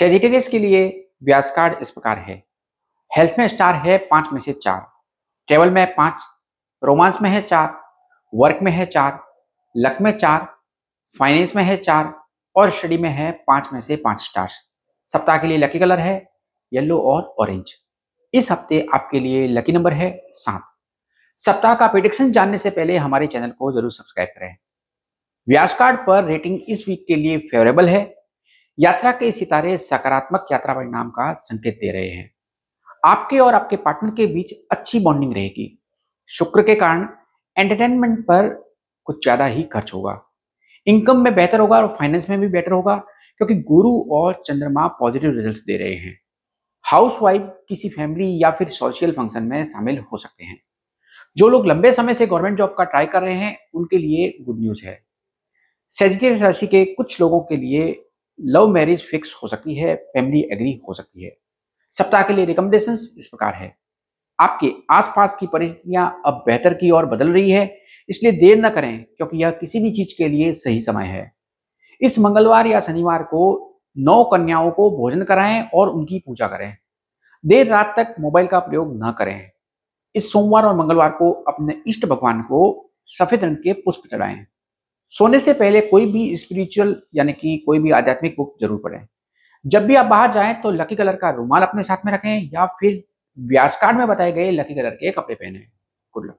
Sagittarius के लिए व्यास card इस प्रकार है। हेल्थ में स्टार है पाँच में से चार। ट्रेवल में पाँच। रोमांस में है चार। वर्क में है चार। लक में चार। फाइनेंस में है चार। और स्टडी में है पाँच में से पाँच स्टार्स सप्ताह के लिए लकी कलर है येलो और ऑरेंज इस हफ़्ते आपके लिए लकी नंबर है सात। सप्ताह का प्रिडिक्शन जानने से पहले हमारे चैनल को ज़रूर सब्सक्राइब करें। व्यास कार्ड पर रेटिंग इस वीक के लिए फेवरेबल है। यात्रा के सितारे सकारात्मक यात्रा परिणाम का संकेत दे रहे हैं। आपके और आपके पार्टनर के बीच अच्छी बॉन्डिंग रहेगी। शुक्र के कारण एंटरटेनमेंट पर कुछ ज़्यादा ही खर्च होगा। इनकम में बेहतर होगा और फाइनेंस में भी बेटर होगा, क्योंकि गुरु और चंद्रमा पॉजिटिव रिजल्ट्स दे रहे हैं। हाउस वाइफ किसी फैमिली या फिर सोशल फ़ंक्शन में शामिल हो सकते हैं। जो लोग लंबे समय से गवर्नमेंट जॉब का ट्राई कर रहे हैं, उनके लिए गुड न्यूज़ है। सेजिटेरियस राशि के कुछ लोगों के लिए लव मैरिज फिक्स हो सकती है, फैमिली एग्री हो सकती है। सप्ताह के लिए रिकमेंडेशन इस प्रकार है। आपके आसपास की परिस्थितियाँ अब बेहतर की ओर बदल रही है, इसलिए देर न करें, क्योंकि यह किसी भी चीज़ के लिए सही समय है। इस मंगलवार या शनिवार को नौ कन्याओं को भोजन कराएँ और उनकी पूजा करें। देर रात तक मोबाइल का प्रयोग न करें। इस सोमवार और मंगलवार को अपने इष्ट भगवान को सफ़ेद रंग के पुष्प चढ़ाएँ। सोने से पहले कोई भी स्पिरिचुअल यानी कि कोई भी आध्यात्मिक बुक ज़रूर पढ़ें। जब भी आप बाहर जाएँ तो लकी कलर का रुमाल अपने साथ में रखें या फिर व्यास कार्ड में बताए गए लकी कलर के कपड़े पहने। Good luck